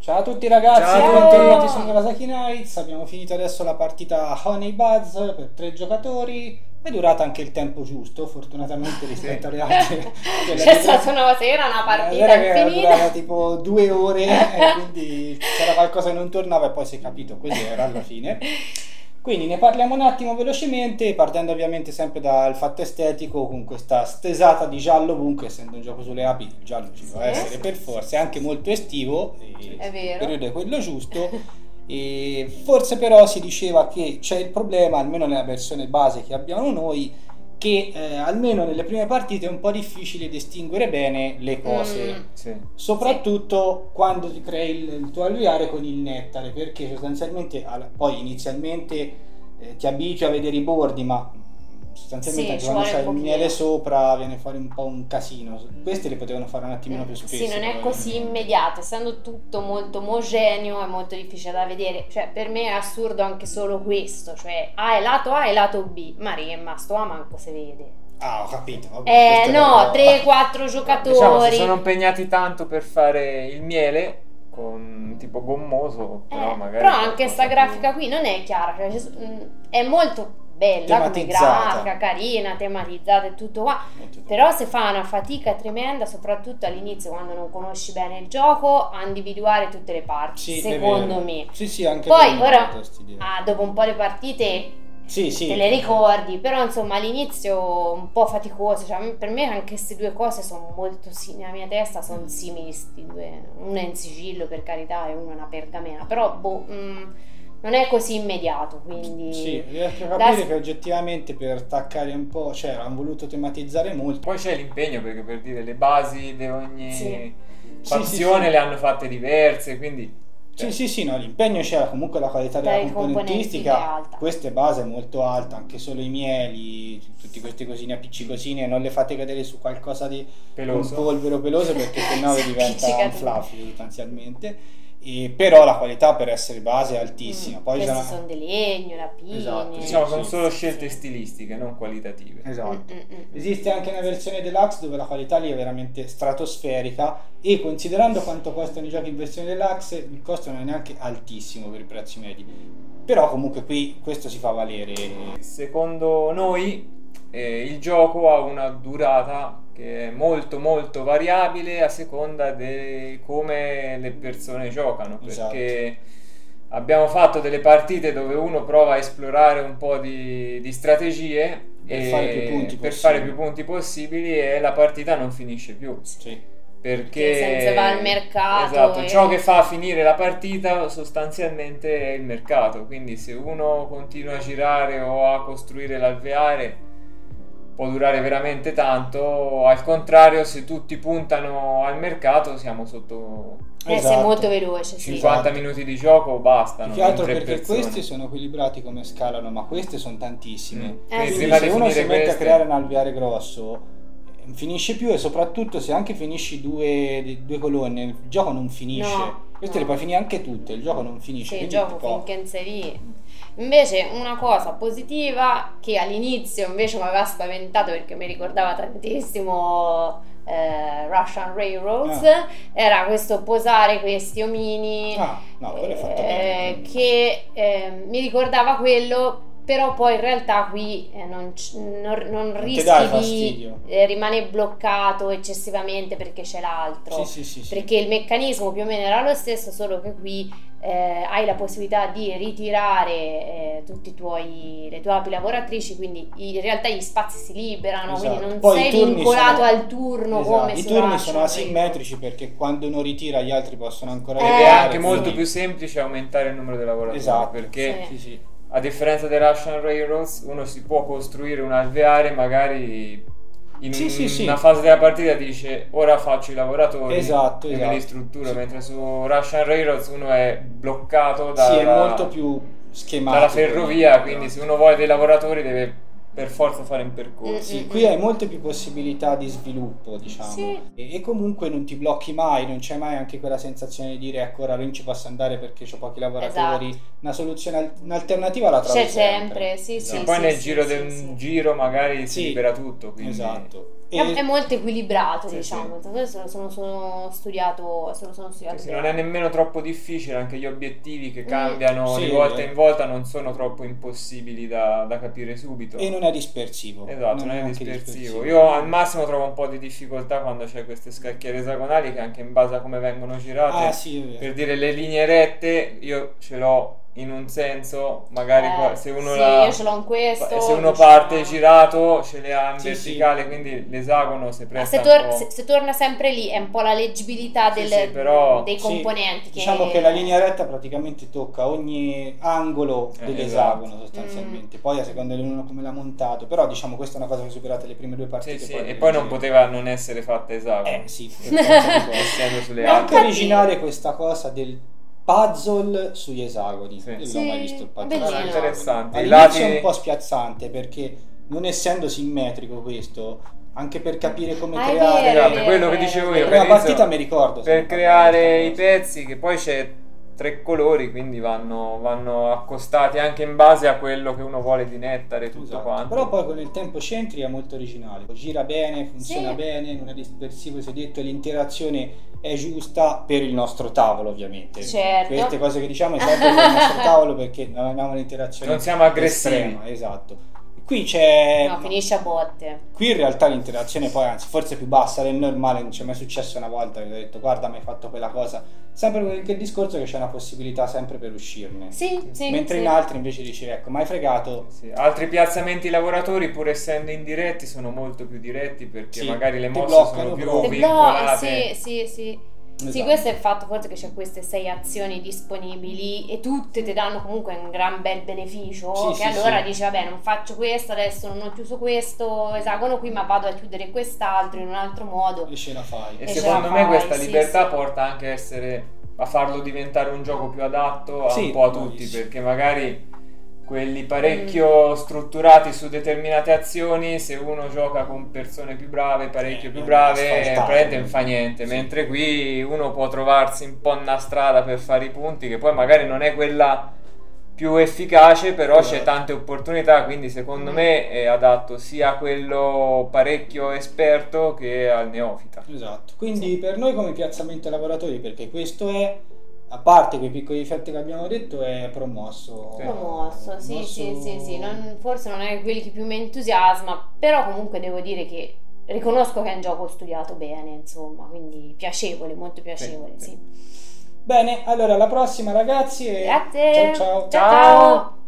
Ciao a tutti ragazzi, Ciao a bentornati tutti. su Nagasaki Nights. Abbiamo finito adesso la partita Honey Buzz per tre giocatori. È durata anche il tempo giusto, fortunatamente rispetto alle altre. quelle C'è di- stata una sera una Eh, partita era che era infinita. durata tipo due ore e quindi c'era qualcosa che non tornava e poi si è capito così era alla fine. Quindi ne parliamo un attimo velocemente, partendo ovviamente sempre dal fatto estetico, con questa stesata di giallo ovunque, essendo un gioco sulle api, il giallo ci può Sì. essere per forza, è anche molto estivo, e È vero. il periodo è quello giusto. E forse però si diceva che c'è il problema, almeno nella versione base che abbiamo noi, che eh, almeno nelle prime partite è un po' difficile distinguere bene le cose. Mm. Sì. Soprattutto quando ti crei il, il tuo alveare con il nettare, perché sostanzialmente poi inizialmente eh, ti abitui a vedere i bordi, ma sostanzialmente Sì, quando un il miele sopra viene fuori un po' un casino. Queste le potevano fare un attimino più spesso. Sì, non è così immediato, essendo tutto molto omogeneo è molto difficile da vedere. Cioè, per me è assurdo anche solo questo, cioè A è lato A e lato B. Maria, ma sto A manco si vede. Ah, ho capito. vabbè, Eh no, era- 3-4 giocatori. Diciamo, si sono impegnati tanto per fare il miele con tipo gommoso, Eh, però magari... però anche sta grafica qui non è chiara, cioè, ci- mm, è molto bella come grafica, carina, tematizzata e tutto qua. Molto. Però si fa una fatica tremenda, soprattutto all'inizio quando non conosci bene il gioco, a individuare tutte le parti, Sì, secondo me. Sì, sì, anche Poi ora, ah, dopo un po' di partite Sì, sì. te le ricordi, però insomma all'inizio un po' faticoso, cioè, per me anche queste due cose sono molto simili, nella mia testa sono simili sti due, una è in sigillo per carità e una è una pergamena, però boh, mm, non è così immediato, quindi... Sì, riesco a capire che oggettivamente per attaccare un po', cioè hanno voluto tematizzare molto. Poi c'è l'impegno perché per dire le basi di ogni Sì. fazione Sì, sì, sì. le hanno fatte diverse, quindi... Sì, sì, sì, no, l'impegno c'era, comunque la qualità della Dai componentistica, è questa è base molto alta, anche solo i mieli, tutti questi cosini appiccicosini, non le fate cadere su qualcosa di Peloso. un polvere o peloso perché sennò diventa un fluffy sostanzialmente. E, però la qualità per essere base è altissima. Mm, Poi questi sarà- sono di legno, lapini... Esatto, Diciamo sono solo scelte sì. stilistiche, non qualitative. Esatto. Mm, mm, mm. Esiste anche una versione deluxe dove la qualità lì è veramente stratosferica e considerando quanto costano i giochi in versione deluxe il costo non è neanche altissimo per i prezzi medi. Però comunque qui questo si fa valere. Secondo noi eh, il gioco ha una durata che è molto molto variabile a seconda di come le persone giocano Esatto. perché abbiamo fatto delle partite dove uno prova a esplorare un po' di, di strategie Per e- fare più punti per possibili. fare più punti possibili e la partita non finisce più Sì. perché senza va al mercato esatto, e- ciò che fa finire la partita sostanzialmente è il mercato quindi se uno continua a girare o a costruire l'alveare può durare veramente tanto al contrario se tutti puntano al mercato siamo sotto Eh, Esatto. sei molto veloce, sì. 50 Esatto. minuti di gioco bastano Più che altro perché persone. questi sono equilibrati come scalano, ma queste sono tantissime. Mm. Eh, Quindi sì. Quindi prima se di uno si finire mette a creare un alveare grosso eh, finisce più e soprattutto se anche finisci due, due colonne il gioco non finisce. No, Queste no. le puoi finire anche tutte, il gioco non finisce. Sì, il gioco tipo- finché lì. Invece una cosa positiva che all'inizio invece mi aveva spaventato perché mi ricordava tantissimo eh, Russian Railroads Ah. era questo posare questi omini Ah, no, eh, che eh, mi ricordava quello però poi in realtà qui eh, non, non- non rischi di eh, rimanere bloccato eccessivamente perché c'è l'altro Sì, sì, sì, sì. perché il meccanismo più o meno era lo stesso, solo che qui eh, hai la possibilità di ritirare eh, tutte le tue api lavoratrici, quindi in realtà gli spazi si liberano, Esatto. quindi non Poi sei vincolato sono- al turno Esatto, come I turni sono asimmetrici perché quando uno ritira gli altri possono ancora Eh, ed è ritirare, anche molto più semplice aumentare il numero di lavoratori Esatto. perché Sì. Sì, sì. A differenza dei Russian Railroads uno si può costruire un alveare magari in Sì, un- sì, sì. una fase della partita dice ora faccio i lavoratori Esatto, e esatto. me li strutturo Sì. mentre su Russian Railroads uno è bloccato dalla, dalla ferrovia quindi se uno vuole dei lavoratori deve per forza fare un percorso Sì, Mm, qui hai molte più possibilità di sviluppo, diciamo. Sì. E, e comunque non ti blocchi mai, non c'è mai anche quella sensazione di dire ecco ora non ci posso andare perché ho pochi lavoratori. Esatto. Una soluzione, al- un'alternativa la trovi C'è sempre, sì, Esatto. sì, e poi sì, nel sì, giro sì, di un sì. giro magari si libera tutto quindi Esatto. È, è molto equilibrato, Sì, diciamo. Questo sono, sono studiato, se lo sono studiato Sì, sì, non è nemmeno troppo difficile, anche gli obiettivi che cambiano Sì, di volta eh. in volta non sono troppo impossibili da, da capire subito. E non è dispersivo. Esatto, non è neanche dispersivo. Io al massimo trovo un po' di difficoltà quando c'è queste scacchiere esagonali che anche in base a come vengono girate, Ah, sì, per dire le linee rette, io ce l'ho in un senso, magari Eh, qua- se uno sì, la- io ce l'ho in questo. se uno parte girato ce le ha in Sì, verticale, quindi l'esagono si Ma presta se, tor- un po'. se- se torna sempre lì è un po' la leggibilità Sì, del- sì, però- dei Sì, componenti. che... Diciamo che la linea retta praticamente tocca ogni angolo Eh, dell'esagono Mm. sostanzialmente. Poi a seconda di uno come l'ha montato. Però diciamo questa è una cosa che superate le prime due partite. Sì, sì, poi e poi non poteva non essere fatta esagono. Eh sì, essendo sulle anche originale questa cosa del puzzle sugli esagoni. Sì. Io non Sì, ho mai visto il puzzle. esagoni. Interessante. All'inizio lati- è un po' spiazzante perché non essendo simmetrico questo, anche per capire come Ah, è creare... vero, Esatto, è quello vero, che è dicevo io. La partita mi ricordo. Per creare i pezzi, che poi c'è tre colori, quindi vanno, vanno accostati anche in base a quello che uno vuole di nettare, tutto Esatto. quanto. Però poi con il tempo centri è molto originale, gira bene, funziona Sì. bene, non è dispersivo, si è detto l'interazione è giusta per il nostro tavolo ovviamente. Certo. Queste cose che diciamo è sempre per il nostro tavolo perché non abbiamo l'interazione Non siamo aggressivi. estrema, esatto. Qui c'è... No, finisce a botte. Qui in realtà l'interazione poi anzi forse è più bassa del normale, non ci è mai successo una volta che ho detto guarda mi hai fatto quella cosa. Sempre quel che il discorso che c'è una possibilità sempre per uscirne. Sì, sì. Mentre sì. in altri invece dici ecco, ma hai fregato, Sì, Altri piazzamenti lavoratori, pur essendo indiretti, sono molto più diretti perché Sì, magari le mosse bloccano sono più vincolate. sì, sì, sì. Sì, Esatto. questo è il fatto forse che c'è queste sei azioni disponibili e tutte ti danno comunque un gran bel beneficio. Sì, che sì, allora sì. dici, vabbè, non faccio questo, adesso non ho chiuso questo esagono qui, ma vado a chiudere quest'altro in un altro modo. e ce la fai. E E secondo me fai, questa sì, libertà sì. porta anche a essere a farlo diventare un gioco più adatto a Sì, un po' a tutti, perché magari quelli Mm. parecchio strutturati su determinate azioni, se uno gioca con persone più brave, parecchio Eh, più brave, praticamente non fa niente, Sì. mentre qui uno può trovarsi un po' una strada per fare i punti, che poi magari non è quella più efficace, però c'è Esatto. tante opportunità, quindi secondo Mm. me è adatto sia a quello parecchio esperto che al neofita. Esatto. Quindi per noi come piazzamento lavoratori, perché questo è, a parte quei piccoli difetti che abbiamo detto, è promosso. Sì. Promosso, sì, Promosso- sì, sì, sì. Non- forse non è quelli che più mi entusiasma, però comunque devo dire che riconosco che è un gioco studiato bene, insomma, quindi piacevole, molto piacevole, sì. sì. Bene, allora alla prossima ragazzi e Grazie. ciao ciao. ciao. ciao.